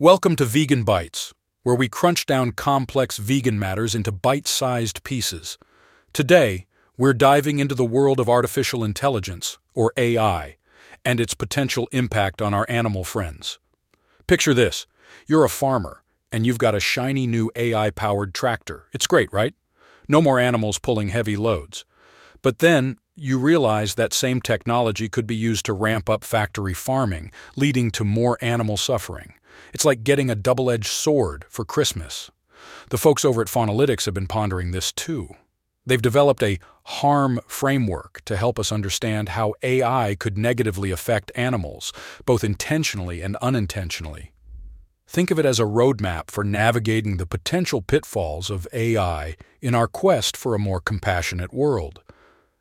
Welcome to Vegan Bites, where we crunch down complex vegan matters into bite sized pieces. Today, we're diving into the world of artificial intelligence, or AI, and its potential impact on our animal friends. Picture this you're a farmer, and you've got a shiny new AI powered tractor. It's great, right? No more animals pulling heavy loads. But then, you realize that same technology could be used to ramp up factory farming, leading to more animal suffering. It's like getting a double edged sword for Christmas. The folks over at Faunalytics have been pondering this too. They've developed a harm framework to help us understand how AI could negatively affect animals, both intentionally and unintentionally. Think of it as a roadmap for navigating the potential pitfalls of AI in our quest for a more compassionate world.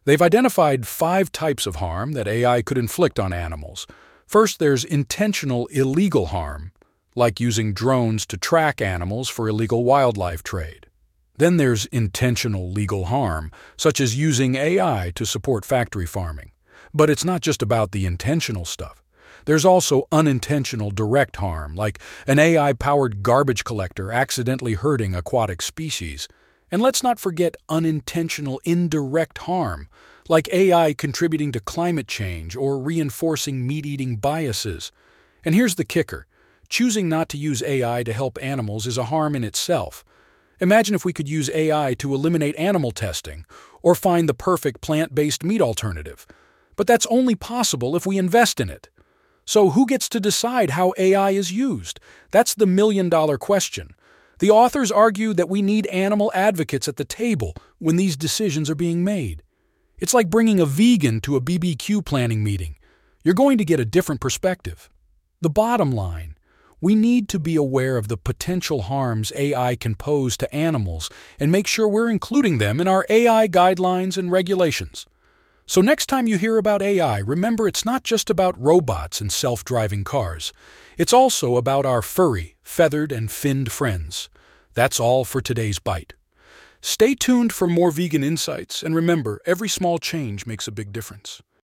They've identified five types of harm that AI could inflict on animals. First, there's intentional illegal harm, like using drones to track animals for illegal wildlife trade. Then there's intentional legal harm, such as using AI to support factory farming. But it's not just about the intentional stuff. There's also unintentional direct harm, like an AI powered garbage collector accidentally hurting aquatic species. And let's not forget unintentional indirect harm, like AI contributing to climate change or reinforcing meat eating biases. And here's the kicker choosing not to use AI to help animals is a harm in itself. Imagine if we could use AI to eliminate animal testing or find the perfect plant based meat alternative. But that's only possible if we invest in it. So, who gets to decide how AI is used? That's the million dollar question. The authors argue that we need animal advocates at the table when these decisions are being made. It's like bringing a vegan to a BBQ planning meeting. You're going to get a different perspective. The bottom line we need to be aware of the potential harms AI can pose to animals and make sure we're including them in our AI guidelines and regulations. So, next time you hear about AI, remember it's not just about robots and self driving cars. It's also about our furry, feathered, and finned friends. That's all for today's bite. Stay tuned for more vegan insights, and remember, every small change makes a big difference.